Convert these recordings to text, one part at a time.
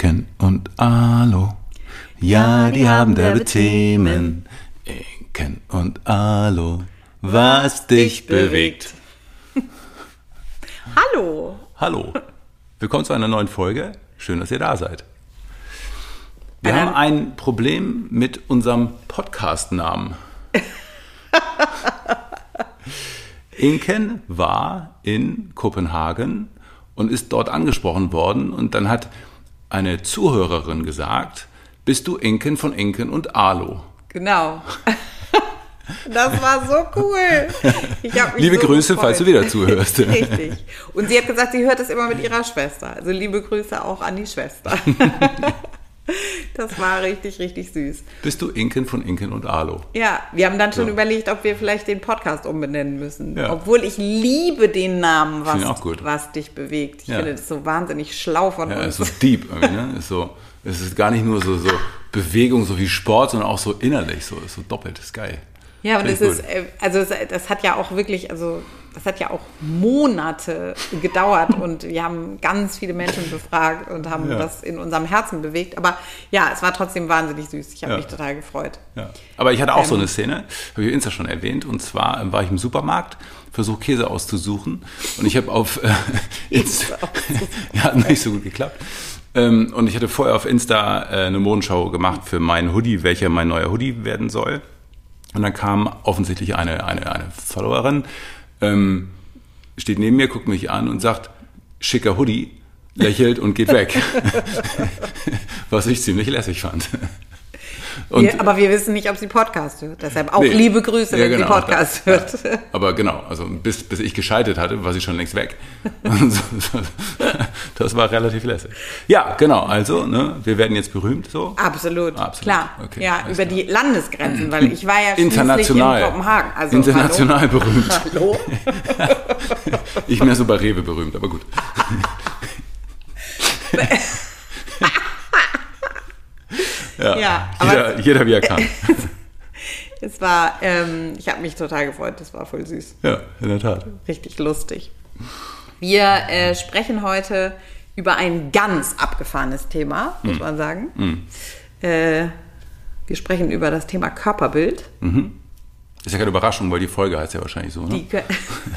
Inken und Alo. Ja, die haben derbe Themen. Inken und Alo. Was dich bewegt. Hallo. Hallo. Willkommen zu einer neuen Folge. Schön, dass ihr da seid. Wir haben ein Problem mit unserem Podcast-Namen. Inken war in Kopenhagen und ist dort angesprochen worden und dann hat eine Zuhörerin gesagt, bist du Inken von Inken und Alo? Genau. Das war so cool. Liebe so Grüße, gefreut. falls du wieder zuhörst. Richtig. Und sie hat gesagt, sie hört es immer mit ihrer Schwester. Also liebe Grüße auch an die Schwester. Das war richtig, richtig süß. Bist du Inken von Inken und Alo? Ja, wir haben dann schon Ja. überlegt, ob wir vielleicht den Podcast umbenennen müssen. Ja. Obwohl ich liebe den Namen, was, was dich bewegt. Ich Ja. finde das so wahnsinnig schlau von Ja, uns. ist so deep irgendwie, ne? Ist so, es ist gar nicht nur so, so Bewegung, so wie Sport, sondern auch so innerlich, so, ist so doppelt, ist geil. Ja, und es ist, äh, also es, das hat ja auch wirklich, also das hat ja auch Monate gedauert und wir haben ganz viele Menschen befragt und haben Ja. das in unserem Herzen bewegt. Aber ja, es war trotzdem wahnsinnig süß. Ich habe Ja. mich total gefreut. Ja. Aber ich hatte auch so Ähm. eine Szene, habe ich auf Insta schon erwähnt, und zwar äh, war ich im Supermarkt, versuche Käse auszusuchen und ich habe auf äh, Insta, ja, hat nicht so gut geklappt. Ähm, und ich hatte vorher auf Insta äh, eine Modenschau gemacht für meinen Hoodie, welcher mein neuer Hoodie werden soll. Und dann kam offensichtlich eine, eine, eine Followerin, ähm, steht neben mir, guckt mich an und sagt, schicker Hoodie, lächelt und geht weg. Was ich ziemlich lässig fand. Wir, aber wir wissen nicht, ob sie Podcast hört. Deshalb auch Nee. liebe Grüße, Ja, wenn genau, sie Podcast ja, hört. Ja. Aber genau, also bis, bis ich geschaltet hatte, war sie schon längst weg. Das war relativ lässig. Ja, genau, also, ne, wir werden jetzt berühmt so. Absolut, Absolut. klar. Okay, ja, über klar. die Landesgrenzen, weil ich war ja International. in Kopenhagen. Also, International berühmt. Hallo? hallo? Ich mehr so bei Rewe berühmt, aber gut. ja, Ja, jeder, jeder wie er kann. Es war, ähm, ich habe mich total gefreut. Das war voll süß. Ja, in der Tat. richtig lustig. Wir äh, sprechen heute über ein ganz abgefahrenes Thema, muss Hm. man sagen. Äh, wir sprechen über das Thema Körperbild. Ist ja keine Überraschung, weil die Folge heißt ja wahrscheinlich so, ne? Kö-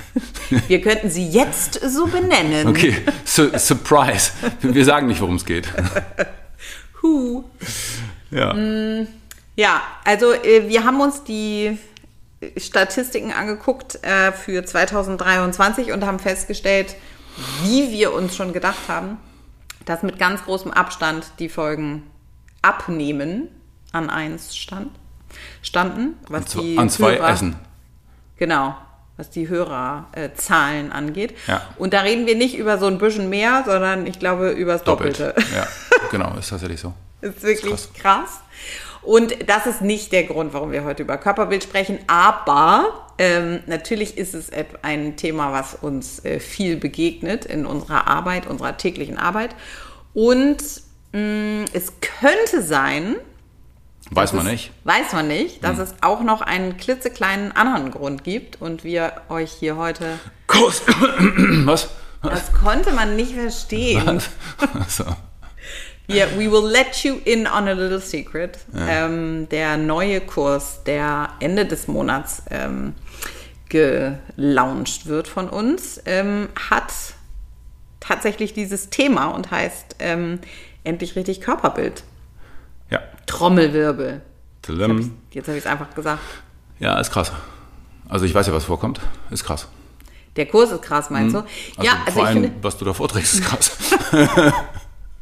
wir könnten sie jetzt so benennen. Okay, Su Surprise. Wir sagen nicht, worum es geht. Huh. Ja. Ja, also äh, wir haben uns die Statistiken angeguckt äh, für 2023 und haben festgestellt, wie wir uns schon gedacht haben, dass mit ganz großem Abstand die Folgen abnehmen an eins stand, standen, was Zu- die An zwei Hörer, Essen. Genau, was die Hörerzahlen angeht. Ja. Und da reden wir nicht über so ein bisschen mehr, sondern ich glaube über das Doppelt. Doppelte. Ja, genau, ist tatsächlich so. Das ist wirklich Ist krass. Und das ist nicht der Grund, warum wir heute über Körperbild sprechen, aber ähm, natürlich ist es ein Thema, was uns äh, viel begegnet in unserer Arbeit, unserer täglichen Arbeit. Und mh, es könnte sein, Weiß man es- nicht. Weiß man nicht, Hm. dass es auch noch einen klitzekleinen anderen Grund gibt und wir euch hier heute. Kurs. Was? Das konnte man nicht verstehen. So. Wir, we will let you in on a little secret. Ähm, der neue Kurs, der Ende des Monats ähm, gelauncht wird von uns, ähm, hat tatsächlich dieses Thema und heißt ähm, endlich richtig Körperbild. Ja. Trommelwirbel. Tadam. Jetzt habe ich es einfach gesagt. Ja, ist krass. Also ich weiß ja, was vorkommt. Ist krass. Der Kurs ist krass, meinst du? Also ja, also vor ich allem, finde, was du da vorträgst, ist krass.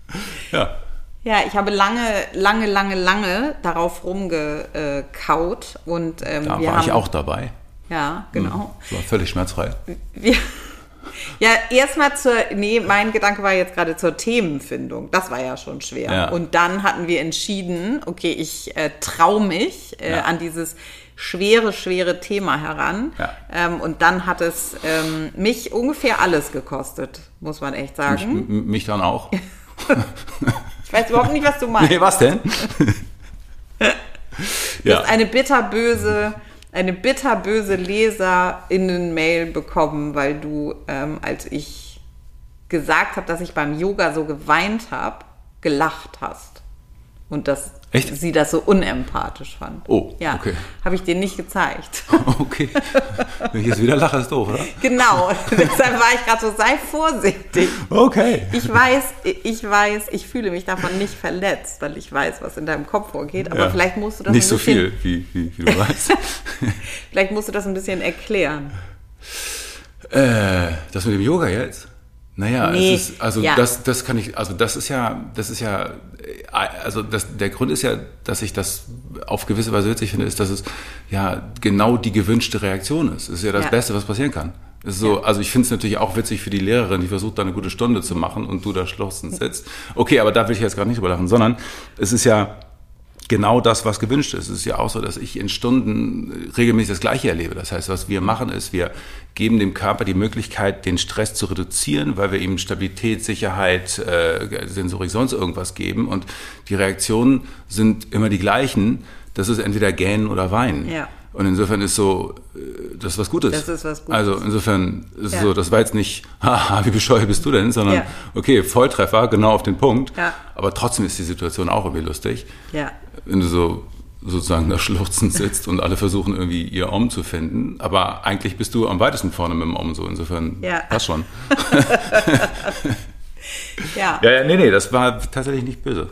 ja. Ja, ich habe lange, lange, lange, lange darauf rumgekaut und ähm, Da war haben, ich auch dabei. Ja, genau. Das war völlig schmerzfrei. Wir, ja, erstmal zur, nee, mein Gedanke war jetzt gerade zur Themenfindung. Das war ja schon schwer. Ja. Und dann hatten wir entschieden, okay, ich äh, traue mich äh, Ja. an dieses schwere, schwere Thema heran. Ja. Ähm, und dann hat es ähm, mich ungefähr alles gekostet, muss man echt Mich, sagen. m- mich dann auch. Ich weiß überhaupt nicht, was du meinst. Nee, was denn? Du ja. hast eine bitterböse, eine bitterböse Leserinnen-Mail bekommen, weil du, ähm, als ich gesagt habe, dass ich beim Yoga so geweint habe, gelacht hast. Und dass Echt? sie das so unempathisch fand. Oh, ja. okay. Habe ich dir nicht gezeigt. Okay. Wenn ich jetzt wieder lache, ist doof, oder? genau. Deshalb war ich gerade so, sei vorsichtig. Okay. Ich weiß, ich weiß, ich fühle mich davon nicht verletzt, weil ich weiß, was in deinem Kopf vorgeht. Aber Ja. vielleicht musst du das Nicht ein so viel, wie, wie, wie du weißt. vielleicht musst du das ein bisschen erklären. Äh, das mit dem Yoga jetzt? Naja, Nee, es ist, also ja. das, das kann ich, also das ist ja, das ist ja, also das, der Grund ist ja, dass ich das auf gewisse Weise witzig finde, ist, dass es ja genau die gewünschte Reaktion ist. Es ist ja das Ja. Beste, was passieren kann. So, Ja. also ich finde es natürlich auch witzig für die Lehrerin, die versucht, da eine gute Stunde zu machen und du da schluchzend sitzt. Okay, aber da will ich jetzt gerade nicht drüber lachen, sondern es ist ja, genau das, was gewünscht ist. Es ist ja auch so, dass ich in Stunden regelmäßig das Gleiche erlebe. Das heißt, was wir machen ist, wir geben dem Körper die Möglichkeit, den Stress zu reduzieren, weil wir ihm Stabilität, Sicherheit, äh, Sensorik, sonst irgendwas geben. Und die Reaktionen sind immer die gleichen. Das ist entweder Gähnen oder Weinen. Ja. Und insofern ist so, äh, das ist was Gutes. Das ist was Gutes. Also insofern ist Ja. so, das war jetzt nicht, haha, wie bescheuert bist du denn, sondern Ja. okay, Volltreffer, genau auf den Punkt. Ja. Aber trotzdem ist die Situation auch irgendwie lustig Ja. wenn du so sozusagen da schluchzend sitzt und alle versuchen irgendwie ihr Om zu finden, aber eigentlich bist du am weitesten vorne mit dem Om so, insofern Ja. passt schon. Ja. Ja, ja, nee, nee, das war tatsächlich nicht böse.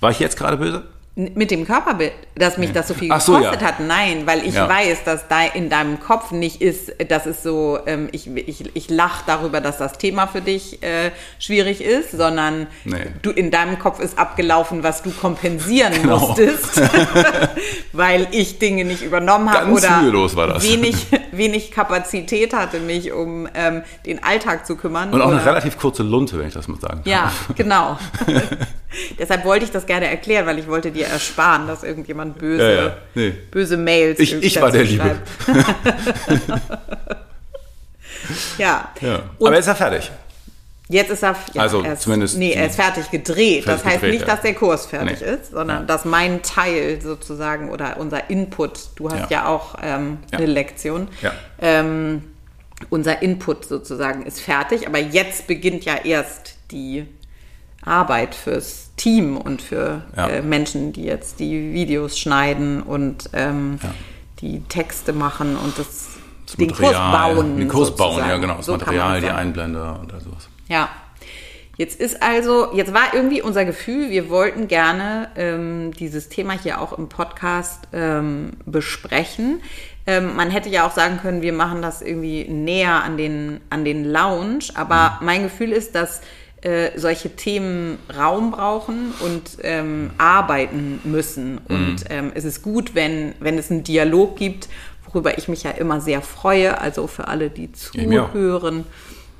War ich jetzt gerade böse? Mit dem Körperbild, dass mich das so viel so, gekostet ja. hat. Nein, weil ich Ja. weiß, dass da in deinem Kopf nicht ist, das ist so, ähm, ich, ich, ich lache darüber, dass das Thema für dich äh, schwierig ist, sondern Nee. du in deinem Kopf ist abgelaufen, was du kompensieren Genau. musstest, weil ich Dinge nicht übernommen habe oder. Wenig, wenig Kapazität hatte, mich um ähm, den Alltag zu kümmern. Und auch eine oder- relativ kurze Lunte, wenn ich das mal sagen ja, darf. genau. Deshalb wollte ich das gerne erklären, weil ich wollte dir ersparen, dass irgendjemand böse, Ja, ja, nee. böse Mails Ich- ich war der Liebe. ja. Ja. Aber ist er fertig. jetzt ist er, ja, Also er ist, zumindest nee, er ist fertig gedreht. Fertig das heißt gedreht, nicht, dass der Kurs fertig Nee. ist, sondern dass mein Teil sozusagen oder unser Input, du hast ja, auch ähm, eine Lektion, ähm, unser Input sozusagen ist fertig, aber jetzt beginnt ja erst die Arbeit fürs Team und für Ja. äh, Menschen, die jetzt die Videos schneiden und ähm, Ja. die Texte machen und das, Das den Kurs bauen. Den Kurs bauen, sozusagen. ja genau. Das So Material, die. Einblender und all sowas. Ja. Jetzt ist also, jetzt war irgendwie unser Gefühl, wir wollten gerne ähm, dieses Thema hier auch im Podcast ähm, besprechen. Ähm, man hätte ja auch sagen können, wir machen das irgendwie näher an den, an den Lounge, aber mein Gefühl ist, dass äh, solche Themen Raum brauchen und ähm, arbeiten müssen. Und ähm, es ist gut, wenn, wenn es einen Dialog gibt, worüber ich mich ja immer sehr freue, also für alle, die zuhören.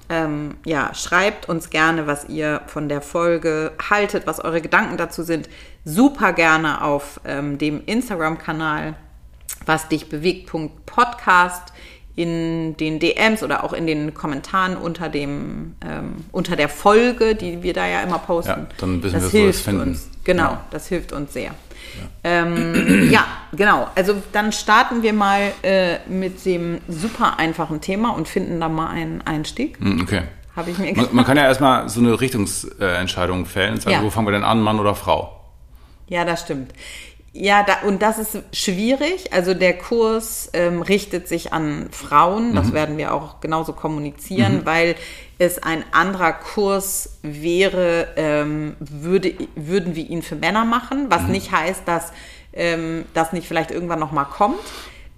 Ähm, ja, schreibt uns gerne, was ihr von der Folge haltet, was eure Gedanken dazu sind. Super gerne auf ähm, dem Instagram-Kanal, was dich bewegt. Podcast in den DMs oder auch in den Kommentaren unter dem ähm, unter der Folge, die wir da ja immer posten. Ja, dann wissen das wir, wo wir es hilft finden. uns. Genau, Ja. das hilft uns sehr. Ähm, ja, genau. Also dann starten wir mal äh, mit dem super einfachen Thema und finden da mal einen Einstieg. Hm, Okay. Habe ich mir Man, man kann ja erstmal so eine Richtungsentscheidung fällen und sagen, Ja. wo fangen wir denn an, Mann oder Frau? Ja, das stimmt. Ja, da, und das ist schwierig. Also der Kurs ähm, richtet sich an Frauen. Das werden wir auch genauso kommunizieren, weil es ein anderer Kurs wäre, ähm, würde, würden wir ihn für Männer machen, was nicht heißt, dass ähm, das nicht vielleicht irgendwann noch mal kommt.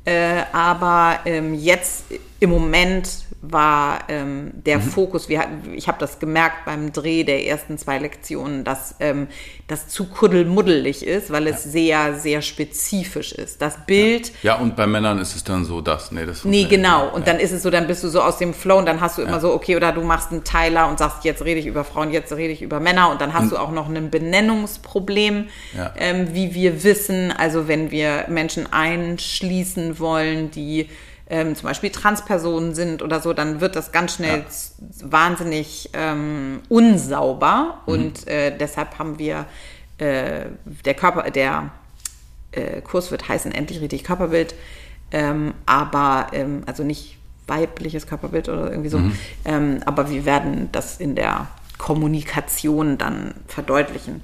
Äh, aber ähm, jetzt im Moment war ähm, der Fokus, wir, ich habe das gemerkt beim Dreh der ersten zwei Lektionen, dass ähm, das zu kuddelmuddelig ist, weil es sehr, sehr spezifisch ist. Das Bild, Ja, und bei Männern ist es dann so, das. Nee, das nee, genau. Und dann ist es so, dann bist du so aus dem Flow und dann hast du immer so, okay, oder du machst einen Teiler und sagst, jetzt rede ich über Frauen, jetzt rede ich über Männer. Und dann hast du auch noch ein Benennungsproblem, Ja. ähm, wie wir wissen, also wenn wir Menschen einschließen wollen, die ähm, zum Beispiel Transpersonen sind oder so, dann wird das ganz schnell Ja. wahnsinnig ähm, unsauber Mhm. und äh, deshalb haben wir äh, der Körper, der äh, Kurs wird heißen endlich richtig Körperbild, ähm, aber ähm, also nicht weibliches Körperbild oder irgendwie so, Mhm. ähm, aber wir werden das in der Kommunikation dann verdeutlichen.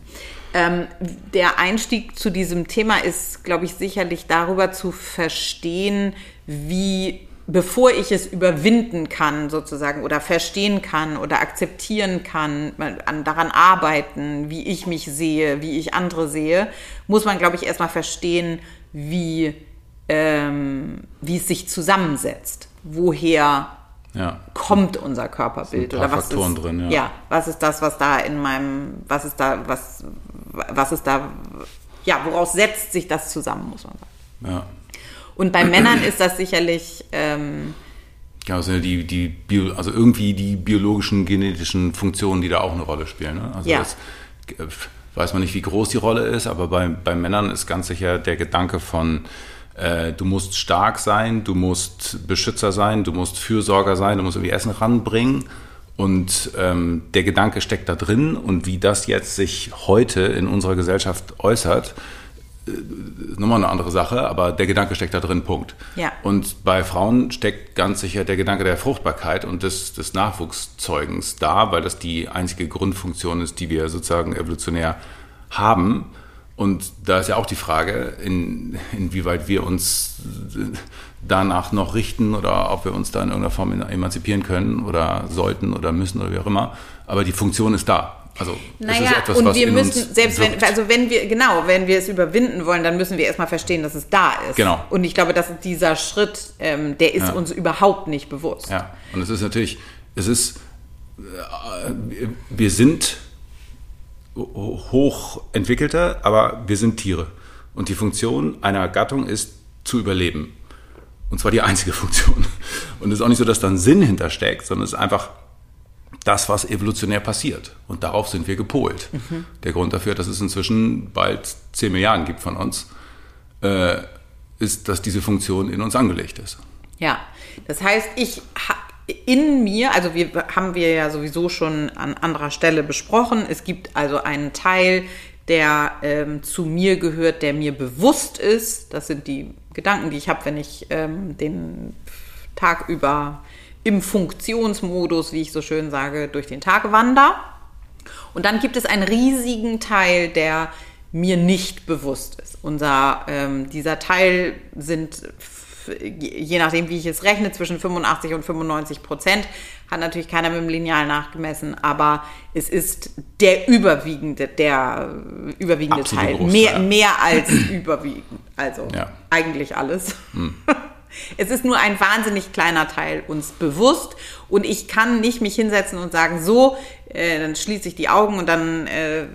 Ähm, der Einstieg zu diesem Thema ist, glaube ich, sicherlich darüber zu verstehen, wie bevor ich es überwinden kann, sozusagen, oder verstehen kann oder akzeptieren kann, an, daran arbeiten, wie ich mich sehe, wie ich andere sehe, muss man, glaube ich, erstmal verstehen, wie, ähm, wie es sich zusammensetzt. Woher ja. kommt unser Körperbild oder was Faktoren ist, drin, ja. ja. was ist das, was da in meinem, was ist da, was, was ist da, ja, woraus setzt sich das zusammen, muss man sagen. Ja. Und bei Männern ist das sicherlich. Ähm, ja, also, die, die Bio, also irgendwie die biologischen, genetischen Funktionen, die da auch eine Rolle spielen. Ne? Also ja. das äh, weiß man nicht, wie groß die Rolle ist, aber bei, bei Männern ist ganz sicher der Gedanke von, äh, du musst stark sein, du musst Beschützer sein, du musst Fürsorger sein, du musst irgendwie Essen ranbringen. Und ähm, der Gedanke steckt da drin und wie das jetzt sich heute in unserer Gesellschaft äußert, nochmal eine andere Sache, aber der Gedanke steckt da drin, Punkt. Ja. Und bei Frauen steckt ganz sicher der Gedanke der Fruchtbarkeit und des, des Nachwuchszeugens da, weil das die einzige Grundfunktion ist, die wir sozusagen evolutionär haben. Und da ist ja auch die Frage, in, inwieweit wir uns danach noch richten oder ob wir uns da in irgendeiner Form emanzipieren können oder sollten oder müssen oder wie auch immer. Aber die Funktion ist da. Also naja, es ist etwas, und wir müssen, selbst wenn, also wenn wir, genau, wenn wir es überwinden wollen, dann müssen wir erstmal verstehen, dass es da ist. Genau. Und ich glaube, dass dieser Schritt, ähm, der ist ja. uns überhaupt nicht bewusst. Ja, und es ist natürlich, es ist, äh, wir sind hochentwickelter, aber wir sind Tiere. Und die Funktion einer Gattung ist zu überleben. Und zwar die einzige Funktion. Und es ist auch nicht so, dass da ein Sinn hintersteckt, sondern es ist einfach das, was evolutionär passiert. Und darauf sind wir gepolt. Mhm. Der Grund dafür, dass es inzwischen bald 10 Milliarden gibt von uns, äh, ist, dass diese Funktion in uns angelegt ist. Ja, das heißt, ich in mir, also wir haben wir ja sowieso schon an anderer Stelle besprochen. Es gibt also einen Teil, der ähm, zu mir gehört, der mir bewusst ist. Das sind die Gedanken, die ich habe, wenn ich ähm, den Tag über im Funktionsmodus, wie ich so schön sage, durch den Tag wander. Und dann gibt es einen riesigen Teil, der mir nicht bewusst ist. Unser, ähm, dieser Teil sind, je nachdem, wie ich es rechne, zwischen 85 und 95 Prozent. Hat natürlich keiner mit dem Lineal nachgemessen, aber es ist der überwiegende, der überwiegende Teil. Mehr, mehr als überwiegend. Also ja. eigentlich alles. Hm. Es ist nur ein wahnsinnig kleiner Teil uns bewusst und ich kann nicht mich hinsetzen und sagen, so, äh, dann schließe ich die Augen und dann, äh,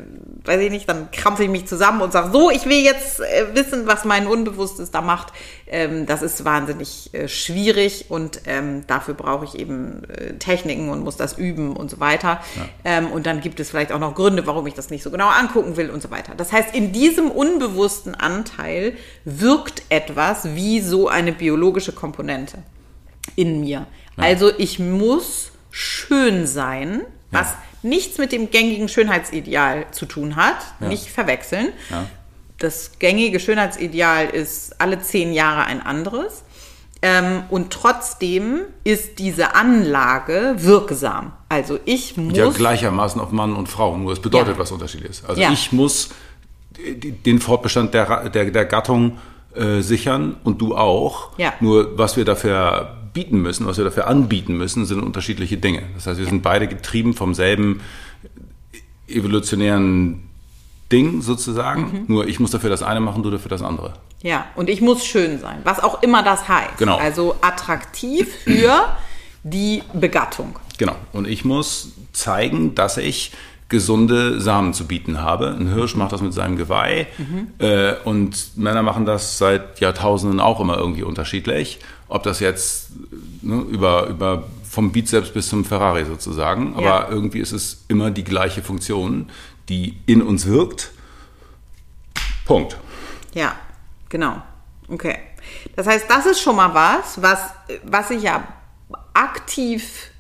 weiß ich nicht, dann krampfe ich mich zusammen und sage, so, ich will jetzt äh, wissen, was mein Unbewusstes da macht. Ähm, das ist wahnsinnig äh, schwierig und ähm, dafür brauche ich eben äh, Techniken und muss das üben und so weiter. Ja. Ähm, und dann gibt es vielleicht auch noch Gründe, warum ich das nicht so genau angucken will und so weiter. Das heißt, in diesem unbewussten Anteil wirkt etwas wie so eine biologische Komponente in mir. Ja. Also ich muss schön sein, was ja. Nichts mit dem gängigen Schönheitsideal zu tun hat, ja. nicht verwechseln. Das gängige Schönheitsideal ist alle zehn Jahre ein anderes. Ähm, und trotzdem ist diese Anlage wirksam. Also ich muss. Ja, gleichermaßen auf Mann und Frau, nur es bedeutet ja. was unterschiedliches. Also ja. ich muss den Fortbestand der, der, der Gattung äh, sichern und du auch. Ja. Nur was wir dafür bieten müssen, was wir dafür anbieten müssen, sind unterschiedliche Dinge. Das heißt, wir sind beide getrieben vom selben evolutionären Ding sozusagen. Mhm. Nur ich muss dafür das eine machen, du dafür das andere. Ja, und ich muss schön sein, was auch immer das heißt. Genau. Also attraktiv für die Begattung. Genau. Und ich muss zeigen, dass ich gesunde Samen zu bieten habe. Ein Hirsch macht das mit seinem Geweih mhm. äh, und Männer machen das seit Jahrtausenden auch immer irgendwie unterschiedlich. Ob das jetzt ne, über, über vom Bizeps bis zum Ferrari sozusagen, aber ja. irgendwie ist es immer die gleiche Funktion, die in uns wirkt. Punkt. Ja, genau. Okay. Das heißt, das ist schon mal was, was, was ich ja aktiv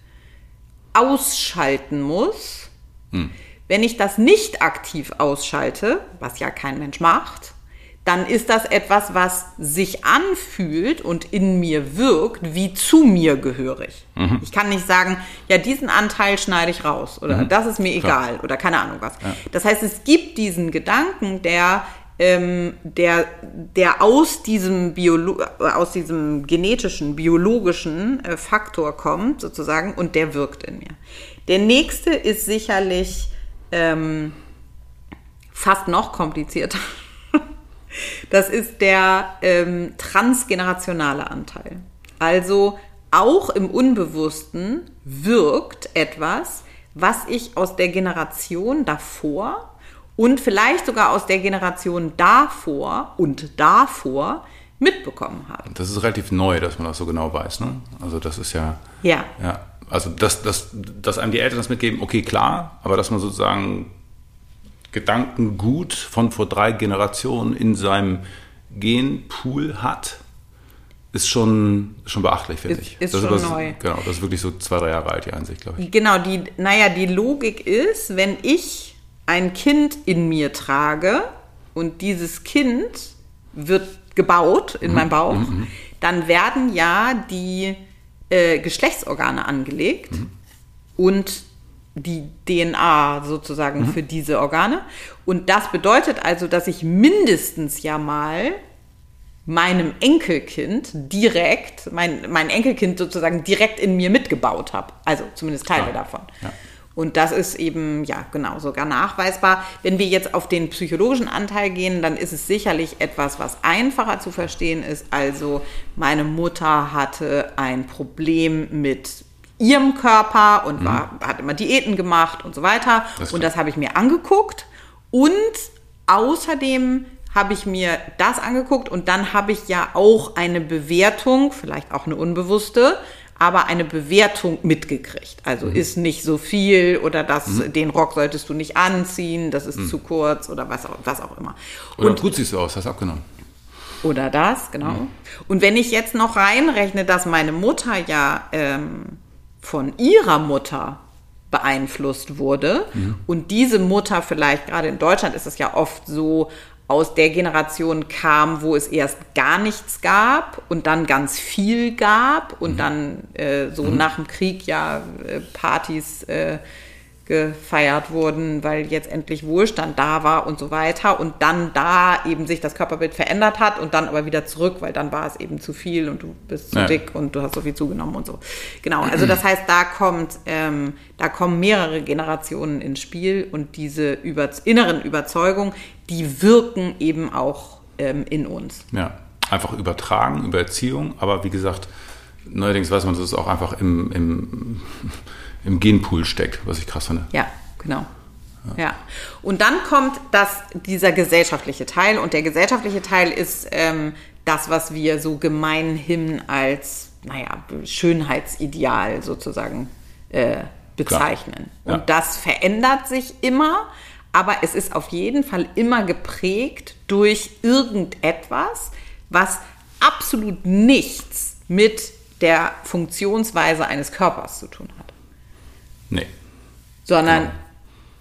ausschalten muss hm. Wenn ich das nicht aktiv ausschalte, was ja kein Mensch macht, dann ist das etwas, was sich anfühlt und in mir wirkt, wie zu mir gehörig. Mhm. Ich kann nicht sagen, ja, diesen Anteil schneide ich raus oder mhm. das ist mir Klar. egal oder keine Ahnung was. Ja. Das heißt, es gibt diesen Gedanken, der ähm, der, der aus diesem, Biolo aus diesem genetischen, biologischen äh, Faktor kommt, sozusagen, und der wirkt in mir. Der nächste ist sicherlich ähm, fast noch komplizierter. Das ist der ähm, transgenerationale Anteil. Also auch im Unbewussten wirkt etwas, was ich aus der Generation davor und vielleicht sogar aus der Generation davor und davor mitbekommen habe. Das ist relativ neu, dass man das so genau weiß. Ne? Also das ist ja. Ja. ja also dass, dass, dass einem die Eltern das mitgeben, okay, klar, aber dass man sozusagen Gedankengut von vor drei Generationen in seinem Genpool hat, ist schon, schon beachtlich, finde ich. Ist das schon ist neu. Genau, das ist wirklich so zwei, drei Jahre alt, die Ansicht, glaube ich. Genau, die, naja, die Logik ist, wenn ich ein Kind in mir trage und dieses Kind wird gebaut in mhm. meinem Bauch, mhm, mhm. dann werden ja die äh, Geschlechtsorgane angelegt mhm. und die DNA sozusagen mhm. für diese Organe. Und das bedeutet also, dass ich mindestens ja mal meinem Enkelkind direkt, mein, mein Enkelkind sozusagen direkt in mir mitgebaut habe. Also zumindest Teile Klar. davon. Ja. Und das ist eben, ja, genau, sogar nachweisbar. Wenn wir jetzt auf den psychologischen Anteil gehen, dann ist es sicherlich etwas, was einfacher zu verstehen ist. Also, meine Mutter hatte ein Problem mit ihrem Körper und war, mhm. hat immer Diäten gemacht und so weiter. Das und das habe ich mir angeguckt. Und außerdem habe ich mir das angeguckt und dann habe ich ja auch eine Bewertung, vielleicht auch eine unbewusste, aber eine Bewertung mitgekriegt. Also mhm. ist nicht so viel oder das, mhm. den Rock solltest du nicht anziehen, das ist mhm. zu kurz oder was auch, was auch immer. Oder und, gut siehst du aus, hast abgenommen. Oder das, genau. Mhm. Und wenn ich jetzt noch reinrechne, dass meine Mutter ja ähm, von ihrer Mutter beeinflusst wurde mhm. und diese Mutter vielleicht, gerade in Deutschland ist es ja oft so, aus der Generation kam, wo es erst gar nichts gab und dann ganz viel gab und mhm. dann äh, so mhm. nach dem Krieg ja äh, Partys äh, gefeiert wurden, weil jetzt endlich Wohlstand da war und so weiter und dann da eben sich das Körperbild verändert hat und dann aber wieder zurück, weil dann war es eben zu viel und du bist zu ja. dick und du hast so viel zugenommen und so. Genau, also das heißt, da kommt, ähm, da kommen mehrere Generationen ins Spiel und diese über, inneren Überzeugungen, die wirken eben auch ähm, in uns. Ja, einfach übertragen, über Erziehung, aber wie gesagt, neuerdings weiß man, dass es auch einfach im, im im Genpool steckt, was ich krass finde. Ja, genau. Ja. Und dann kommt das, dieser gesellschaftliche Teil. Und der gesellschaftliche Teil ist ähm, das, was wir so gemeinhin als, naja, Schönheitsideal sozusagen äh, bezeichnen. Ja. Und das verändert sich immer, aber es ist auf jeden Fall immer geprägt durch irgendetwas, was absolut nichts mit der Funktionsweise eines Körpers zu tun hat. Nee. Sondern ja.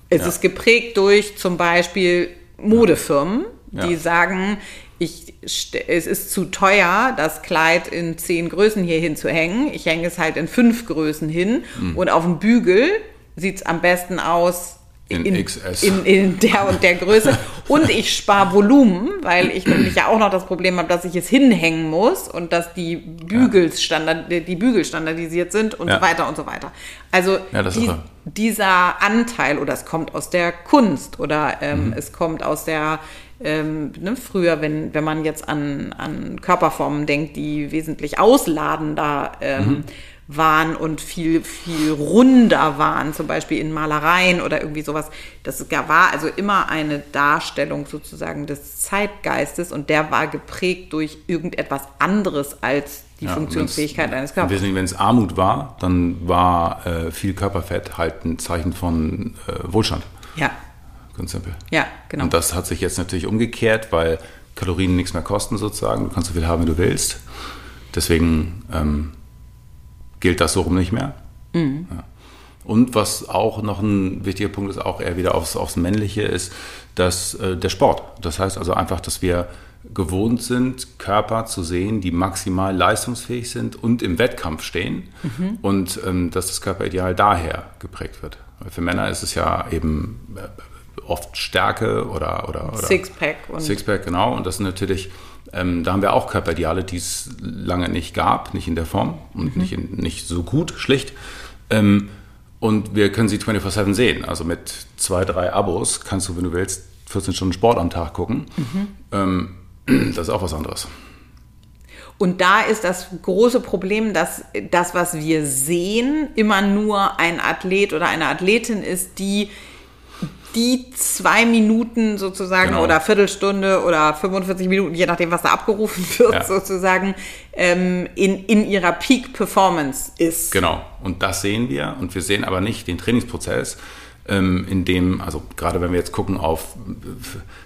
es ja. ist geprägt durch zum Beispiel Modefirmen, die ja. sagen, ich, es ist zu teuer, das Kleid in zehn Größen hier hinzuhängen. Ich hänge es halt in fünf Größen hin mhm. und auf dem Bügel sieht es am besten aus in, in, XS. In, in, der und der Größe. Und ich spare Volumen, weil ich nämlich ja auch noch das Problem habe, dass ich es hinhängen muss und dass die Bügels standard, die Bügel standardisiert sind und ja. so weiter und so weiter. Also ja, die, dieser Anteil, oder es kommt aus der Kunst oder ähm, mhm. es kommt aus der ähm, ne, früher, wenn, wenn man jetzt an, an Körperformen denkt, die wesentlich ausladender ähm, mhm waren und viel, viel runder waren, zum Beispiel in Malereien oder irgendwie sowas. Das war also immer eine Darstellung sozusagen des Zeitgeistes und der war geprägt durch irgendetwas anderes als die ja, Funktionsfähigkeit eines Körpers. Wenn es Armut war, dann war äh, viel Körperfett halt ein Zeichen von äh, Wohlstand. Ja. Ganz simpel. Ja, genau. Und das hat sich jetzt natürlich umgekehrt, weil Kalorien nichts mehr kosten sozusagen. Du kannst so viel haben, wie du willst. Deswegen ähm, gilt das so rum nicht mehr. Mhm. Ja. Und was auch noch ein wichtiger Punkt ist, auch eher wieder aufs, aufs Männliche, ist dass, äh, der Sport. Das heißt also einfach, dass wir gewohnt sind, Körper zu sehen, die maximal leistungsfähig sind und im Wettkampf stehen. Mhm. Und ähm, dass das Körperideal daher geprägt wird. Weil für Männer ist es ja eben äh, oft Stärke oder, oder, oder Sixpack. Und Sixpack, genau. Und das sind natürlich, ähm, da haben wir auch Körperideale, die es lange nicht gab, nicht in der Form und mhm. nicht, in, nicht so gut, schlicht. Ähm, und wir können sie 24-7 sehen. Also mit zwei, drei Abos kannst du, wenn du willst, 14 Stunden Sport am Tag gucken. Mhm. Ähm, das ist auch was anderes. Und da ist das große Problem, dass das, was wir sehen, immer nur ein Athlet oder eine Athletin ist, die die zwei Minuten sozusagen genau. oder Viertelstunde oder 45 Minuten, je nachdem, was da abgerufen wird, ja. sozusagen ähm, in, in ihrer Peak-Performance ist. Genau, und das sehen wir und wir sehen aber nicht den Trainingsprozess, ähm, in dem, also gerade wenn wir jetzt gucken auf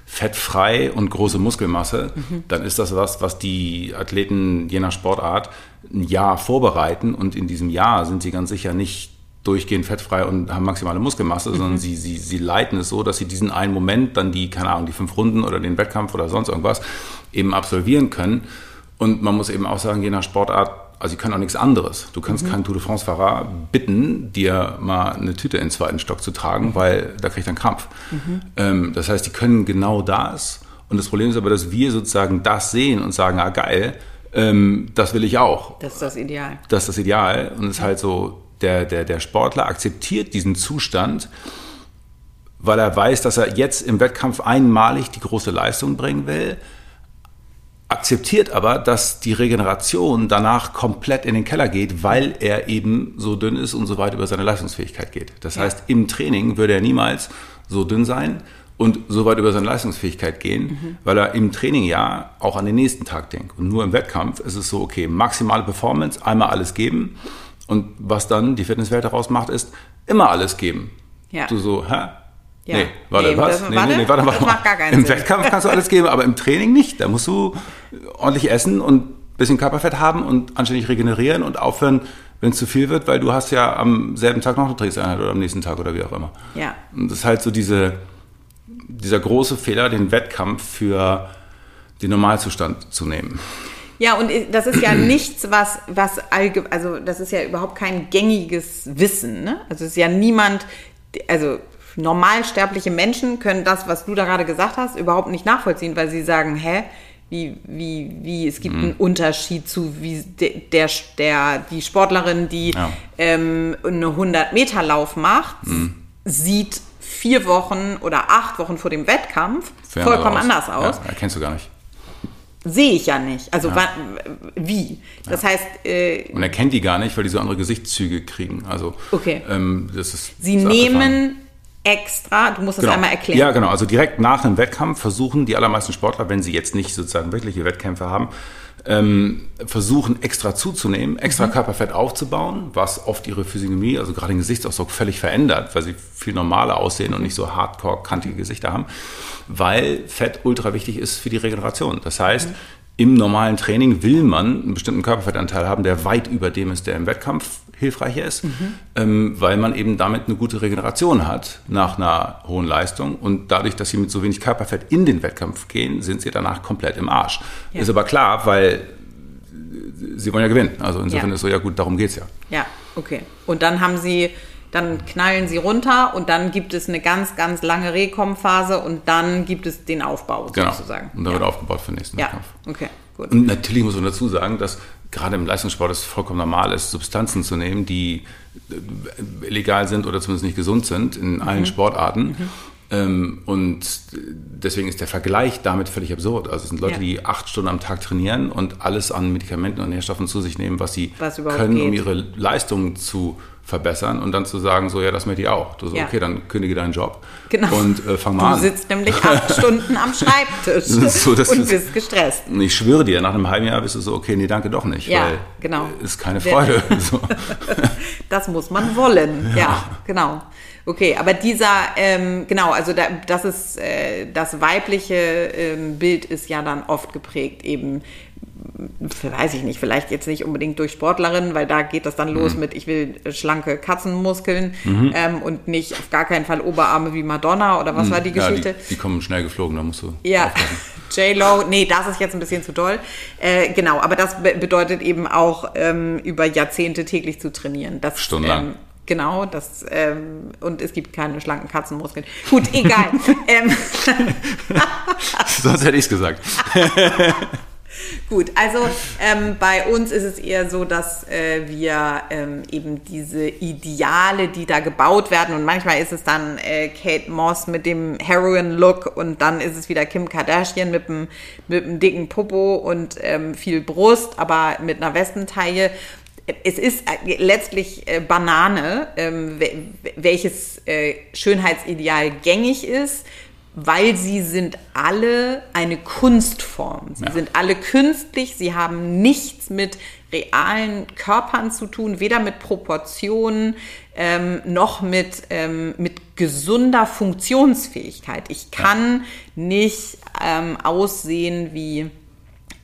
fettfrei und große Muskelmasse, mhm. dann ist das was, was die Athleten je nach Sportart ein Jahr vorbereiten und in diesem Jahr sind sie ganz sicher nicht durchgehend fettfrei und haben maximale Muskelmasse, mhm. sondern sie, sie, sie leiten es so, dass sie diesen einen Moment, dann die, keine Ahnung, die fünf Runden oder den Wettkampf oder sonst irgendwas eben absolvieren können. Und man muss eben auch sagen, je nach Sportart also sie können auch nichts anderes. Du kannst mhm. keinen Tour de France-Fahrer bitten, dir mal eine Tüte in den zweiten Stock zu tragen, weil da kriegt er einen Krampf. Mhm. Ähm, das heißt, die können genau das. Und das Problem ist aber, dass wir sozusagen das sehen und sagen, ah geil, ähm, das will ich auch. Das ist das Ideal. Das ist das Ideal. Und es ist halt so, der, der, der Sportler akzeptiert diesen Zustand, weil er weiß, dass er jetzt im Wettkampf einmalig die große Leistung bringen will akzeptiert aber, dass die Regeneration danach komplett in den Keller geht, weil er eben so dünn ist und so weit über seine Leistungsfähigkeit geht. Das ja. heißt, im Training würde er niemals so dünn sein und so weit über seine Leistungsfähigkeit gehen, mhm. weil er im Training ja auch an den nächsten Tag denkt. Und nur im Wettkampf ist es so, okay, maximale Performance, einmal alles geben. Und was dann die Fitnesswelt daraus macht, ist immer alles geben. Ja. Du so, hä? Ja. Nee, warte, nee, was? Nee, warte, nee, nee, warte, warte mal. Im Sinn. Wettkampf kannst du alles geben, aber im Training nicht. Da musst du ordentlich essen und ein bisschen Körperfett haben und anständig regenerieren und aufhören, wenn es zu viel wird, weil du hast ja am selben Tag noch eine Trainingseinheit oder am nächsten Tag oder wie auch immer. Ja. Und das ist halt so diese, dieser große Fehler, den Wettkampf für den Normalzustand zu nehmen. Ja, und das ist ja nichts, was, was allgemein, also das ist ja überhaupt kein gängiges Wissen. Ne? Also es ist ja niemand, also normalsterbliche Menschen können das, was du da gerade gesagt hast, überhaupt nicht nachvollziehen, weil sie sagen, hä, wie, wie, wie, es gibt mhm. einen Unterschied zu wie der, der, die Sportlerin, die ja. ähm, eine 100-Meter-Lauf macht, mhm. sieht vier Wochen oder acht Wochen vor dem Wettkampf Fern vollkommen anders aus. Ja, erkennst du gar nicht. Sehe ich ja nicht. Also ja. wann, wie? Das ja. heißt. Äh, Und er kennt die gar nicht, weil die so andere Gesichtszüge kriegen. Also okay. Ähm, das ist. Sie nehmen extra, du musst das genau. einmal erklären. Ja, genau. Also direkt nach einem Wettkampf versuchen die allermeisten Sportler, wenn sie jetzt nicht sozusagen wirkliche Wettkämpfe haben, ähm, versuchen extra zuzunehmen, extra mhm. Körperfett aufzubauen, was oft ihre Physiognomie, also gerade den Gesichtsausdruck, völlig verändert, weil sie viel normaler aussehen und nicht so hardcore kantige Gesichter haben, weil Fett ultra wichtig ist für die Regeneration. Das heißt, mhm im normalen Training will man einen bestimmten Körperfettanteil haben, der weit über dem ist, der im Wettkampf hilfreicher ist, mhm. ähm, weil man eben damit eine gute Regeneration hat nach einer hohen Leistung. Und dadurch, dass sie mit so wenig Körperfett in den Wettkampf gehen, sind sie danach komplett im Arsch. Ja. Ist aber klar, weil sie wollen ja gewinnen. Also insofern ja. ist so, ja gut, darum geht es ja. Ja, okay. Und dann haben sie dann knallen sie runter und dann gibt es eine ganz, ganz lange Rekom-Phase und dann gibt es den Aufbau genau. sozusagen. Und dann ja. wird aufgebaut für den nächsten ja. Wettkampf. Okay, gut. Und natürlich muss man dazu sagen, dass gerade im Leistungssport es vollkommen normal ist, Substanzen zu nehmen, die äh, illegal sind oder zumindest nicht gesund sind in mhm. allen Sportarten. Mhm. Ähm, und deswegen ist der Vergleich damit völlig absurd. Also es sind Leute, ja. die acht Stunden am Tag trainieren und alles an Medikamenten und Nährstoffen zu sich nehmen, was sie was können, geht. um ihre Leistung zu verbessern und dann zu sagen, so ja, das möchte ich auch. Du so, ja. okay, dann kündige deinen Job genau. und äh, fang mal du an. Du sitzt nämlich acht Stunden am Schreibtisch so, und bist gestresst. Ich schwöre dir, nach einem halben Jahr bist du so, okay, nee, danke doch nicht, ja, weil genau. ist keine Freude. so. das muss man wollen, ja, ja genau. Okay, aber dieser, ähm, genau, also da, das ist, äh, das weibliche ähm, Bild ist ja dann oft geprägt eben weiß ich nicht, vielleicht jetzt nicht unbedingt durch Sportlerinnen, weil da geht das dann los mhm. mit, ich will schlanke Katzenmuskeln mhm. ähm, und nicht auf gar keinen Fall Oberarme wie Madonna oder was mhm. war die Geschichte? Ja, die, die, kommen schnell geflogen, da musst du. Ja, J-Lo, nee, das ist jetzt ein bisschen zu doll. Äh, genau, aber das be bedeutet eben auch, ähm, über Jahrzehnte täglich zu trainieren. Das, Stundenlang. Ähm, genau, das, ähm, und es gibt keine schlanken Katzenmuskeln. Gut, egal. ähm, Sonst hätte ich es gesagt. Gut, also ähm, bei uns ist es eher so, dass äh, wir ähm, eben diese Ideale, die da gebaut werden, und manchmal ist es dann äh, Kate Moss mit dem Heroin-Look und dann ist es wieder Kim Kardashian mit dem, mit dem dicken Popo und ähm, viel Brust, aber mit einer Westentaille. Es ist äh, letztlich äh, Banane, ähm, wel- welches äh, Schönheitsideal gängig ist weil sie sind alle eine Kunstform. Sie Ja. sind alle künstlich, sie haben nichts mit realen Körpern zu tun, weder mit Proportionen ähm, noch mit, ähm, mit gesunder Funktionsfähigkeit. Ich kann nicht ähm, aussehen wie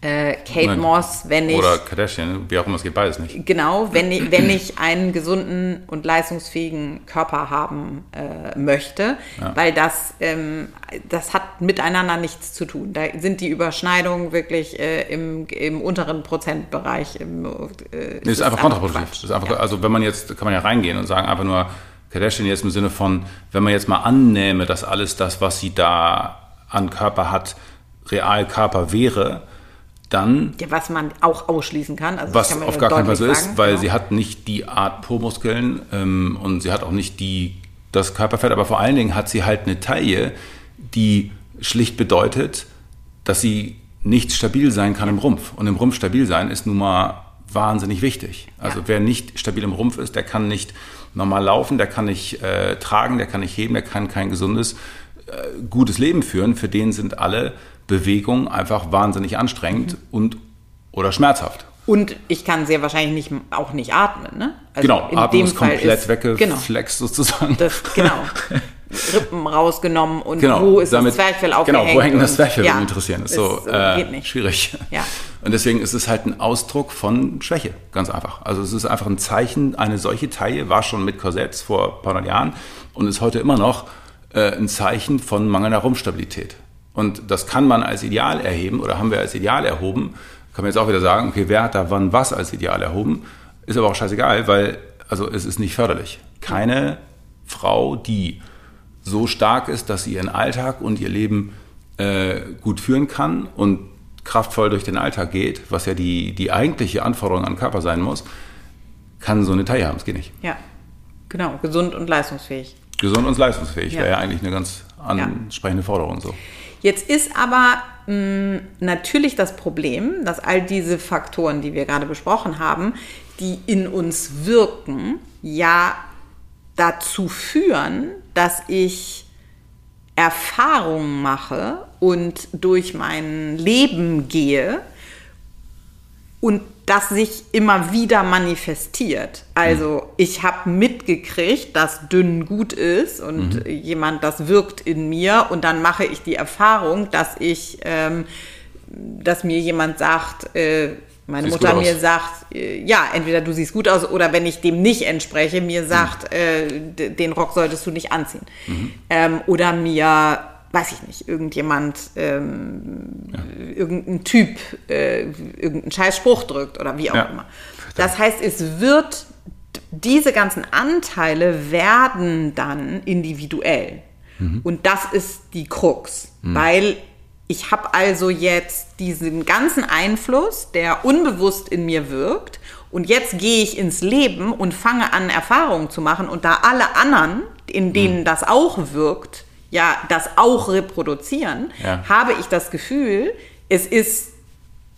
äh, Kate Nein. Moss, wenn ich Oder Kardashian, wie auch immer, es geht beides nicht. Genau, wenn ich, wenn ich einen gesunden und leistungsfähigen Körper haben äh, möchte, weil das, ähm, das hat miteinander nichts zu tun. Da sind die Überschneidungen wirklich äh, im, im unteren Prozentbereich. Im, äh, Nee, ist einfach kontraproduktiv. Einfach, Also wenn man jetzt, kann man ja reingehen und sagen einfach nur, Kardashian jetzt im Sinne von, wenn man jetzt mal annähme, dass alles das, was sie da an Körper hat, real Körper wäre, dann, Ja, was man auch ausschließen kann. Also was kann auf gar keinen Fall so ist, weil genau. sie hat nicht die Art Po-Muskeln ähm, und sie hat auch nicht die, das Körperfett, aber vor allen Dingen hat sie halt eine Taille, die schlicht bedeutet, dass sie nicht stabil sein kann im Rumpf. Und im Rumpf stabil sein ist nun mal wahnsinnig wichtig. Also Ja. wer nicht stabil im Rumpf ist, der kann nicht normal laufen, der kann nicht äh, tragen, der kann nicht heben, der kann kein gesundes, gutes Leben führen. Für den sind alle Bewegungen einfach wahnsinnig anstrengend Mhm. und oder schmerzhaft. Und ich kann sehr wahrscheinlich nicht, auch nicht atmen. Ne? Also Genau, in Atmung dem ist Fall komplett ist- weggeflext sozusagen. Das, genau. Rippen rausgenommen und Genau, wo ist damit- das Zwerchfell Genau, aufgehängt? wo hängt das und- Zwerchfell, ja, interessieren. Ist so, äh, äh, geht nicht. schwierig. Ja. Und deswegen ist es halt ein Ausdruck von Schwäche, ganz einfach. Also es ist einfach ein Zeichen, eine solche Taille war schon mit Korsetts vor ein paar hundert Jahren und ist heute immer noch äh, ein Zeichen von mangelnder Rumpfstabilität. Und das kann man als Ideal erheben oder haben wir als Ideal erhoben. Kann man jetzt auch wieder sagen, okay, wer hat da wann was als Ideal erhoben? Ist aber auch scheißegal, weil also es ist nicht förderlich. Keine Frau, die so stark ist, dass sie ihren Alltag und ihr Leben äh, gut führen kann und kraftvoll durch den Alltag geht, was ja die, die eigentliche Anforderung an Körper sein muss, kann so eine Taille haben. Es geht nicht. Ja, genau. Gesund und leistungsfähig. Gesund und leistungsfähig Ja. wäre ja eigentlich eine ganz ansprechende Forderung. So. Jetzt ist aber mh, natürlich das Problem, dass all diese Faktoren, die wir gerade besprochen haben, die in uns wirken, ja dazu führen, dass ich Erfahrungen mache und durch mein Leben gehe und das sich immer wieder manifestiert. Also ich habe mitgekriegt, dass dünn gut ist und jemand, das wirkt in mir und dann mache ich die Erfahrung, dass ich, ähm, dass mir jemand sagt, äh, meine Siehst Mutter mir sagt, äh, ja, entweder du siehst gut aus oder wenn ich dem nicht entspreche, mir sagt, äh, d- den Rock solltest du nicht anziehen. Ähm, oder mir, weiß ich nicht, irgendjemand, ähm, irgendein Typ, äh, irgendeinen scheiß Spruch drückt oder wie auch Ja. immer. Das heißt, es wird, diese ganzen Anteile werden dann individuell. Und das ist die Krux, weil ich habe also jetzt diesen ganzen Einfluss, der unbewusst in mir wirkt. Und jetzt gehe ich ins Leben und fange an, Erfahrungen zu machen. Und da alle anderen, in denen das auch wirkt, ja, das auch reproduzieren, Ja. habe ich das Gefühl, es ist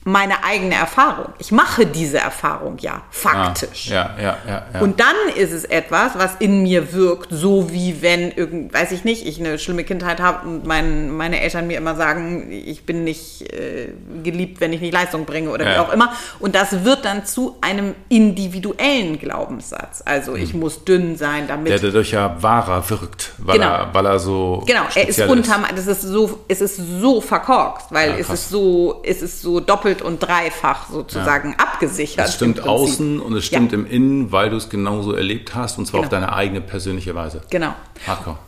meine eigene Erfahrung. Ich mache diese Erfahrung ja faktisch. Ah, ja, ja, ja. Und dann ist es etwas, was in mir wirkt, so wie wenn irgend, weiß ich nicht, ich eine schlimme Kindheit habe und mein, meine Eltern mir immer sagen, ich bin nicht äh, geliebt, wenn ich nicht Leistung bringe oder wie auch immer. Und das wird dann zu einem individuellen Glaubenssatz. Also ich muss dünn sein, damit Mhm. der dadurch ja wahrer wirkt, weil, Genau. er, weil er so Genau, er ist unter, das ist so, es ist so verkorkst, weil es ist so, es ist so doppelt und dreifach sozusagen abgesichert. Es stimmt außen und es stimmt Ja. im Innen, weil du es genauso erlebt hast und zwar auf Genau. deine eigene persönliche Weise. Genau. Hardcore.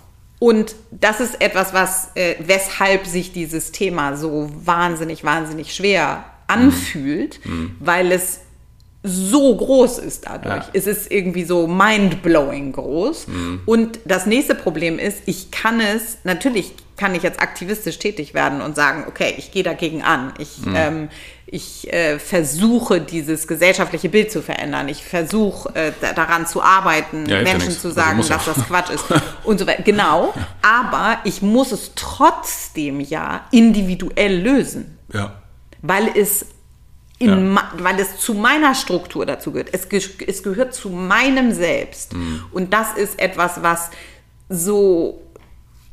Und das ist etwas, was, äh, weshalb sich dieses Thema so wahnsinnig, wahnsinnig schwer anfühlt, mhm. weil es so groß ist dadurch. Ja. Es ist irgendwie so mind-blowing groß. Mhm. Und das nächste Problem ist, ich kann es, natürlich kann ich jetzt aktivistisch tätig werden und sagen, okay, ich gehe dagegen an. Ich, mhm. ähm, ich äh, versuche, dieses gesellschaftliche Bild zu verändern. Ich versuche, äh, daran zu arbeiten, ja, Menschen zu also sagen, also dass das Quatsch ist und so weiter. Genau. Aber ich muss es trotzdem ja individuell lösen. Ja. Weil es in, ja. weil es zu meiner Struktur dazu gehört. Es, es gehört zu meinem Selbst. Mhm. Und das ist etwas, was so,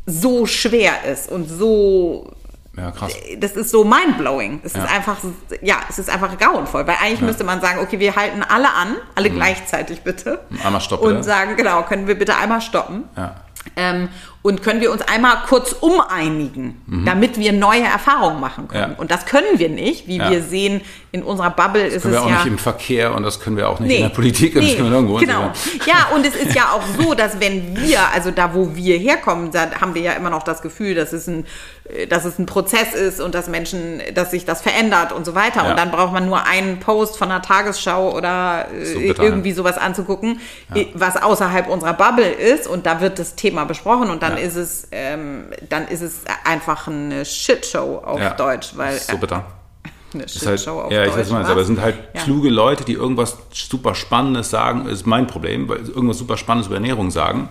so schwer ist und so. Ja, krass. Das ist so mindblowing. Es ja. ist einfach, ja, es ist einfach grauenvoll. Weil eigentlich ja. müsste man sagen, okay, wir halten alle an, alle mhm. gleichzeitig bitte. Einmal stoppen. Und sagen, genau, können wir bitte einmal stoppen. Ja. Ähm, und können wir uns einmal kurz umeinigen, mhm. damit wir neue Erfahrungen machen können. Ja. Und das können wir nicht, wie ja. wir sehen, in unserer Bubble das ist es ja... können wir auch nicht im Verkehr und das können wir auch nicht nee. in der Politik. Nee. Das können wir irgendwo genau. Ja, und es ist ja auch so, dass wenn wir, also da, wo wir herkommen, da haben wir ja immer noch das Gefühl, dass es ein, dass es ein Prozess ist und dass Menschen, dass sich das verändert und so weiter. Ja. Und dann braucht man nur einen Post von der Tagesschau oder so äh, irgendwie sowas anzugucken, was außerhalb unserer Bubble ist und da wird das Thema besprochen und dann dann ja. ist es, ähm, dann ist es einfach eine Shitshow auf ja. Deutsch, weil so bitter. Eine Shitshow halt, auf ja, Deutsch. Ja, ich weiß was, aber es sind halt kluge Leute, die irgendwas super Spannendes sagen, ist mein Problem, weil irgendwas super Spannendes über Ernährung sagen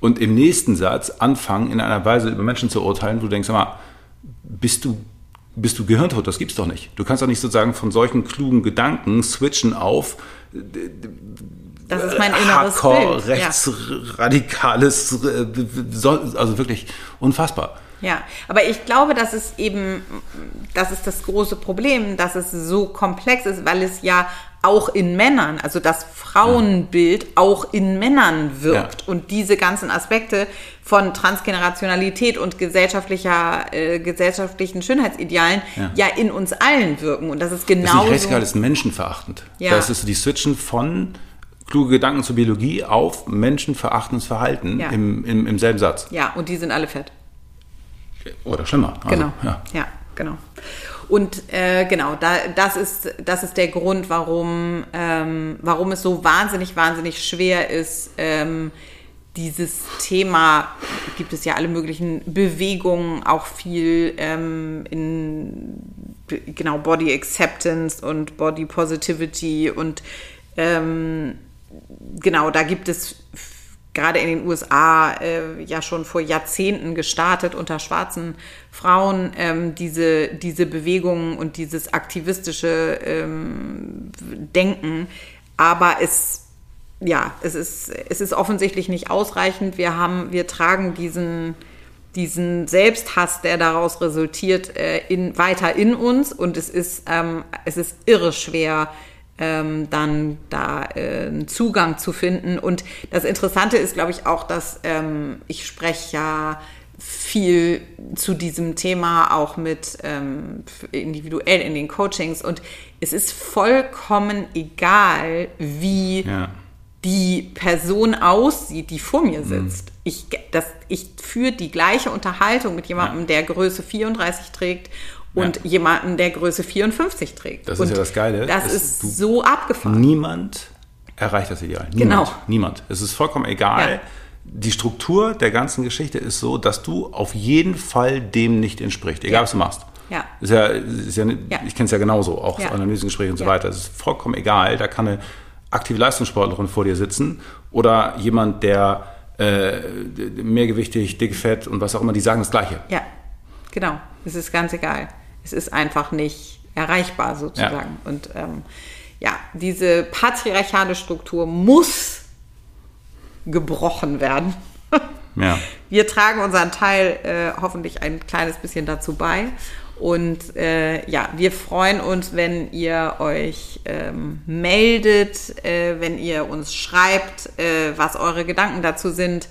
und im nächsten Satz anfangen, in einer Weise über Menschen zu urteilen, wo du denkst, sag mal, bist du bist du gehirntot, das gibt's doch nicht. Du kannst doch nicht sozusagen von solchen klugen Gedanken switchen auf das ist mein inneres Hardcore, Bild. rechtsradikales, ja. also wirklich unfassbar. Ja, aber ich glaube, dass es eben, das ist das große Problem, dass es so komplex ist, weil es ja auch in Männern, also das Frauenbild auch in Männern wirkt ja. und diese ganzen Aspekte von Transgenerationalität und gesellschaftlicher, äh, gesellschaftlichen Schönheitsidealen ja. ja. in uns allen wirken und das ist genau. Das ist nicht rechtsradikal, das ist menschenverachtend. Ja. Das ist die Switchen von kluge Gedanken zur Biologie auf menschenverachtendes Verhalten ja. im, im, im selben Satz. Ja, und die sind alle fett. Oder schlimmer. Also, genau. Ja. ja, genau. Und äh, genau, da, das, ist, das ist der Grund, warum, ähm, warum es so wahnsinnig, wahnsinnig schwer ist, ähm, dieses Thema, gibt es ja alle möglichen Bewegungen, auch viel ähm, in genau Body Acceptance und Body Positivity und ähm, genau, da gibt es gerade in den USA äh, ja schon vor Jahrzehnten gestartet unter schwarzen Frauen ähm, diese, diese Bewegungen und dieses aktivistische ähm, Denken. Aber es, ja, es ist, es ist offensichtlich nicht ausreichend. Wir haben, wir tragen diesen, diesen Selbsthass, der daraus resultiert, äh, in, weiter in uns und es ist, ähm, es ist irre schwer, ähm, dann da äh, einen Zugang zu finden. Und das Interessante ist, glaube ich, auch, dass ähm, ich spreche ja viel zu diesem Thema auch mit ähm, individuell in den Coachings und es ist vollkommen egal, wie ja. die Person aussieht, die vor mir mhm. sitzt. Mhm. Ich, das, ich führe die gleiche Unterhaltung mit jemandem, ja. der Größe 34 trägt und ja. jemanden, der Größe 54 trägt. Das und ist ja das Geile. Das ist so abgefahren. Niemand erreicht das Ideal. Niemand. Genau. Niemand. Es ist vollkommen egal. Ja. Die Struktur der ganzen Geschichte ist so, dass du auf jeden Fall dem nicht entspricht, egal ja. was du machst. Ja. Ist ja, ist ja. Ich kenne es ja genauso, auch ja. Analysengespräche und so weiter. Es ist vollkommen egal. Da kann eine aktive Leistungssportlerin vor dir sitzen oder jemand, der äh, mehrgewichtig, dick, fett und was auch immer, die sagen das Gleiche. Ja, genau. Es ist ganz egal es ist einfach nicht erreichbar sozusagen. Ja. Und ähm, ja, diese patriarchale Struktur muss gebrochen werden. ja. Wir tragen unseren Teil äh, hoffentlich ein kleines bisschen dazu bei. Und äh, ja, wir freuen uns, wenn ihr euch ähm, meldet, äh, wenn ihr uns schreibt, äh, was eure Gedanken dazu sind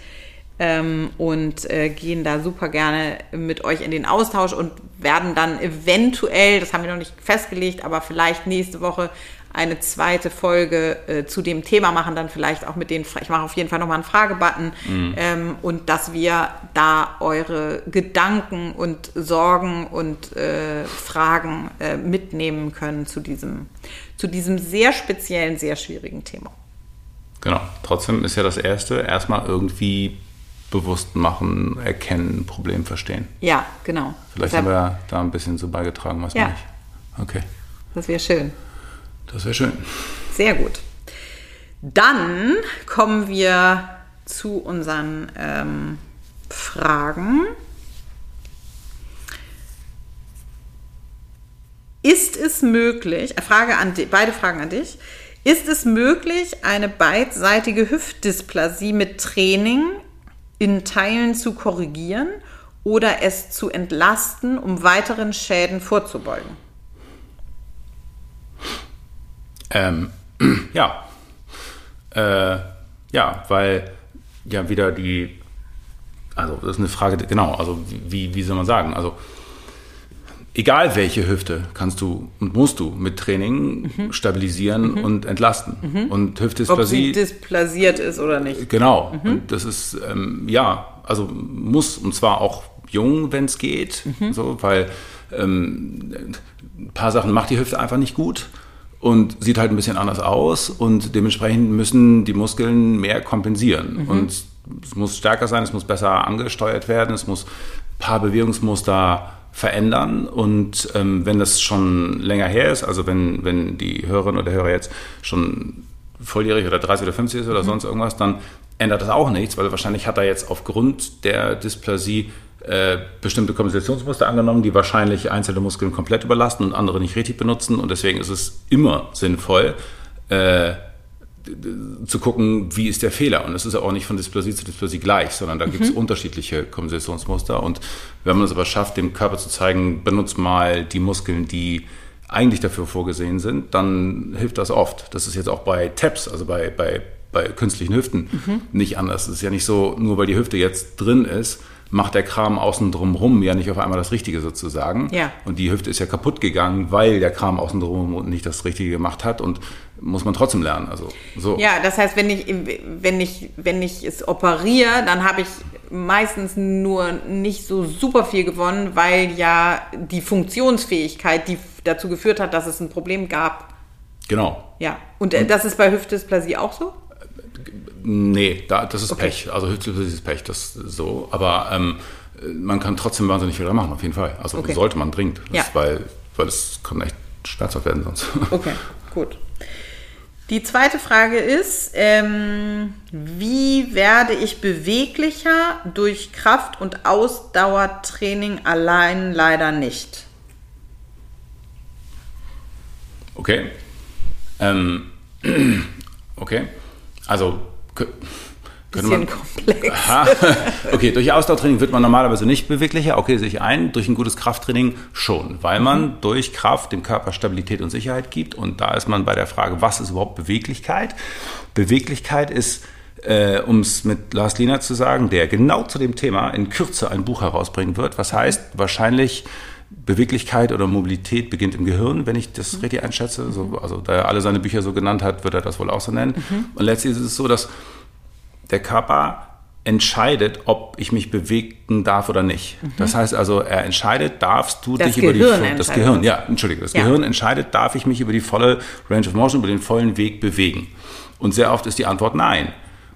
ähm, und äh, gehen da super gerne mit euch in den Austausch und werden dann eventuell, das haben wir noch nicht festgelegt, aber vielleicht nächste Woche eine zweite Folge äh, zu dem Thema machen, dann vielleicht auch mit den, ich mache auf jeden Fall nochmal einen Fragebutton mhm. ähm, und dass wir da eure Gedanken und Sorgen und äh, Fragen äh, mitnehmen können zu diesem, zu diesem sehr speziellen, sehr schwierigen Thema. Genau, trotzdem ist ja das Erste, erstmal irgendwie bewusst machen, erkennen, Problem verstehen. Ja, genau. Vielleicht Deshalb, haben wir da ein bisschen so beigetragen, was ja. nicht. Okay. Das wäre schön. Das wäre schön. Sehr gut. Dann kommen wir zu unseren ähm, Fragen. Ist es möglich, äh, Frage an beide Fragen an dich, ist es möglich, eine beidseitige Hüftdysplasie mit Training in Teilen zu korrigieren oder es zu entlasten, um weiteren Schäden vorzubeugen? Ähm, ja. Äh, ja, weil ja wieder die, also das ist eine Frage, genau, also wie, wie soll man sagen, also egal welche Hüfte kannst du und musst du mit Training mhm. stabilisieren mhm. und entlasten. Mhm. Und Hüftdysplasie. Ob sie dysplasiert ist oder nicht. Genau. Mhm. Und das ist, ähm, ja, also muss, und zwar auch jung, wenn es geht, mhm. so, weil ähm, ein paar Sachen macht die Hüfte einfach nicht gut und sieht halt ein bisschen anders aus und dementsprechend müssen die Muskeln mehr kompensieren. Mhm. Und es muss stärker sein, es muss besser angesteuert werden, es muss ein paar Bewegungsmuster verändern. Und ähm, wenn das schon länger her ist, also wenn, wenn die Hörerin oder der Hörer jetzt schon volljährig oder 30 oder 50 ist oder mhm. sonst irgendwas, dann ändert das auch nichts, weil wahrscheinlich hat er jetzt aufgrund der Dysplasie äh, bestimmte Kompensationsmuster angenommen, die wahrscheinlich einzelne Muskeln komplett überlasten und andere nicht richtig benutzen. Und deswegen ist es immer sinnvoll, äh, zu gucken, wie ist der Fehler. Und es ist ja auch nicht von Dysplasie zu Dysplasie gleich, sondern da mhm. gibt es unterschiedliche Kompensationsmuster. Und wenn man es aber schafft, dem Körper zu zeigen, benutzt mal die Muskeln, die eigentlich dafür vorgesehen sind, dann hilft das oft. Das ist jetzt auch bei TAPS, also bei, bei, bei künstlichen Hüften, mhm. nicht anders. Es ist ja nicht so, nur weil die Hüfte jetzt drin ist, macht der Kram außen drumherum ja nicht auf einmal das Richtige sozusagen. Ja. Und die Hüfte ist ja kaputt gegangen, weil der Kram außen drumherum nicht das Richtige gemacht hat und muss man trotzdem lernen. Also so. Ja, das heißt, wenn ich wenn ich wenn ich es operiere, dann habe ich meistens nur nicht so super viel gewonnen, weil ja die Funktionsfähigkeit, die dazu geführt hat, dass es ein Problem gab. Genau. Ja. Und, äh, und das ist bei Hüftdysplasie auch so? Nee, da, das ist okay. Pech. Also Hüftdysplasie ist Pech, das so. Aber ähm, man kann trotzdem wahnsinnig viel machen, auf jeden Fall. Also okay. sollte man dringend. Ja. Ist, weil, weil es kann echt schmerzhaft werden sonst. Okay, gut. Die zweite Frage ist, ähm, wie werde ich beweglicher durch Kraft- und Ausdauertraining allein leider nicht? Okay. Ähm, okay. Also Bisschen komplex. Aha. Okay, durch Ausdauertraining wird man normalerweise nicht beweglicher. Okay, sehe ich ein. Durch ein gutes Krafttraining schon, weil man mhm. durch Kraft dem Körper Stabilität und Sicherheit gibt. Und da ist man bei der Frage, was ist überhaupt Beweglichkeit? Beweglichkeit ist, äh, um es mit Lars Liener zu sagen, der genau zu dem Thema in Kürze ein Buch herausbringen wird. Was heißt wahrscheinlich Beweglichkeit oder Mobilität beginnt im Gehirn, wenn ich das mhm. richtig einschätze. So, also da er alle seine Bücher so genannt hat, wird er das wohl auch so nennen. Mhm. Und letztlich ist es so, dass der Körper entscheidet, ob ich mich bewegen darf oder nicht. Mhm. Das heißt also, er entscheidet, darfst du das dich Gehirn über die das Gehirn, ja, entschuldige, das ja. Gehirn entscheidet, darf ich mich über die volle Range of Motion, über den vollen Weg bewegen. Und sehr oft ist die Antwort nein.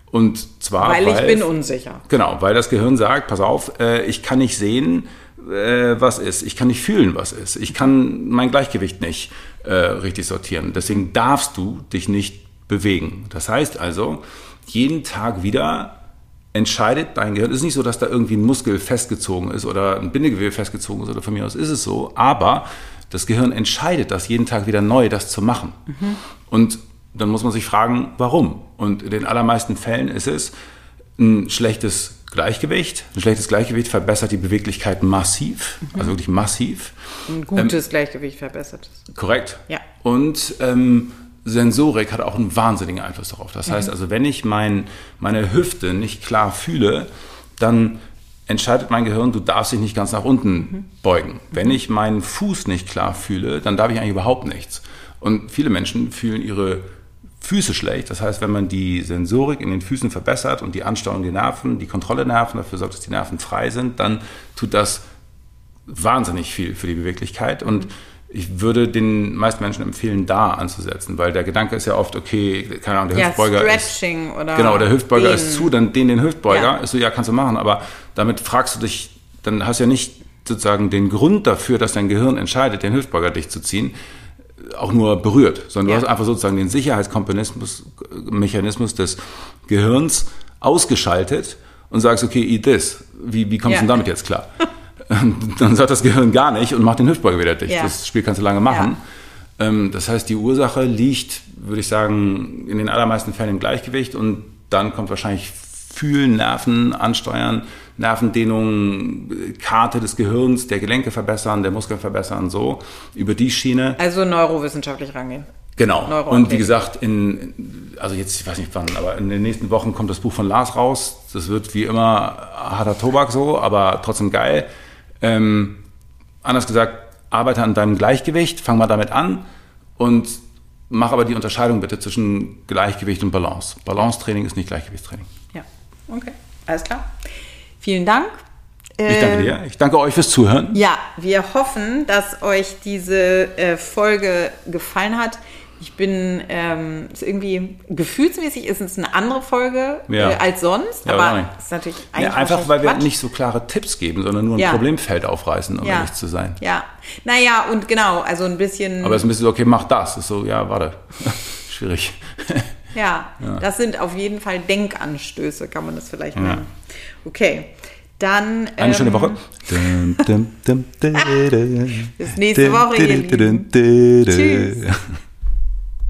Und zwar weil, weil ich bin unsicher. Genau, weil das Gehirn sagt, pass auf, äh, ich kann nicht sehen, äh, was ist, ich kann nicht fühlen, was ist, ich kann mein Gleichgewicht nicht äh, richtig sortieren. Deswegen darfst du dich nicht bewegen. Das heißt also, jeden Tag wieder entscheidet dein Gehirn. Es ist nicht so, dass da irgendwie ein Muskel festgezogen ist oder ein Bindegewebe festgezogen ist oder von mir aus ist es so, aber das Gehirn entscheidet das jeden Tag wieder neu, das zu machen. Mhm. Und dann muss man sich fragen, warum? Und in den allermeisten Fällen ist es ein schlechtes Gleichgewicht. Ein schlechtes Gleichgewicht verbessert die Beweglichkeit massiv, mhm. also wirklich massiv. Ein gutes ähm, Gleichgewicht verbessert es. Korrekt. Ja. Und ähm, Sensorik hat auch einen wahnsinnigen Einfluss darauf. Das mhm. heißt also, wenn ich mein, meine Hüfte nicht klar fühle, dann entscheidet mein Gehirn, du darfst dich nicht ganz nach unten mhm. beugen. Wenn ich meinen Fuß nicht klar fühle, dann darf ich eigentlich überhaupt nichts. Und viele Menschen fühlen ihre Füße schlecht. Das heißt, wenn man die Sensorik in den Füßen verbessert und die Ansteuerung der Nerven, die Kontrolle der Nerven dafür sorgt, dass die Nerven frei sind, dann tut das wahnsinnig viel für die Beweglichkeit. Und ich würde den meisten Menschen empfehlen, da anzusetzen, weil der Gedanke ist ja oft, okay, keine Ahnung, der Ja, Hüftbeuger Stretching ist, oder genau, der Hüftbeuger Dehnen. ist zu, dann den den Hüftbeuger, Ja. ist so, ja, kannst du machen, aber damit fragst du dich, dann hast du ja nicht sozusagen den Grund dafür, dass dein Gehirn entscheidet, den Hüftbeuger dich zu ziehen, auch nur berührt, sondern Ja. du hast einfach sozusagen den Sicherheitsmechanismus Mechanismus des Gehirns ausgeschaltet und sagst, okay, eat this. Wie, wie kommst du denn damit jetzt klar? dann sagt das Gehirn gar nicht und macht den Hüftbeuger wieder dicht. Ja. Das Spiel kannst du lange machen. Ähm, das heißt, die Ursache liegt, würde ich sagen, in den allermeisten Fällen im Gleichgewicht und dann kommt wahrscheinlich Fühlen, Nerven ansteuern, Nervendehnung, Karte des Gehirns, der Gelenke verbessern, der Muskeln verbessern, so über die Schiene. Also neurowissenschaftlich rangehen. Genau. Und wie gesagt, in, also jetzt, ich weiß nicht wann, aber in den nächsten Wochen kommt das Buch von Lars raus. Das wird wie immer harter Tobak so, aber trotzdem geil. Ähm, anders gesagt, arbeite an deinem Gleichgewicht, fang mal damit an und mach aber die Unterscheidung bitte zwischen Gleichgewicht und Balance. Balancetraining ist nicht Gleichgewichtstraining. Ja, okay, alles klar. Vielen Dank. Ich danke dir. Ich danke euch fürs Zuhören. Ja, wir hoffen, dass euch diese äh, Folge gefallen hat. Ich bin ähm, ist irgendwie gefühlsmäßig ist es eine andere Folge Ja. äh, als sonst, Ja, aber nein. ist natürlich Ja, einfach, weil wir Quatsch. nicht so klare Tipps geben, sondern nur ein. Problemfeld aufreißen, um ehrlich zu sein. Ja, naja und genau, also ein bisschen. Aber es ist ein bisschen so, okay, mach das. Ist so, ja, warte. Schwierig. Ja, das sind auf jeden Fall Denkanstöße, kann man das vielleicht nennen. Okay, dann. Eine schöne ähm, Woche. Bis nächste Woche, ihr Lieben. Tschüss.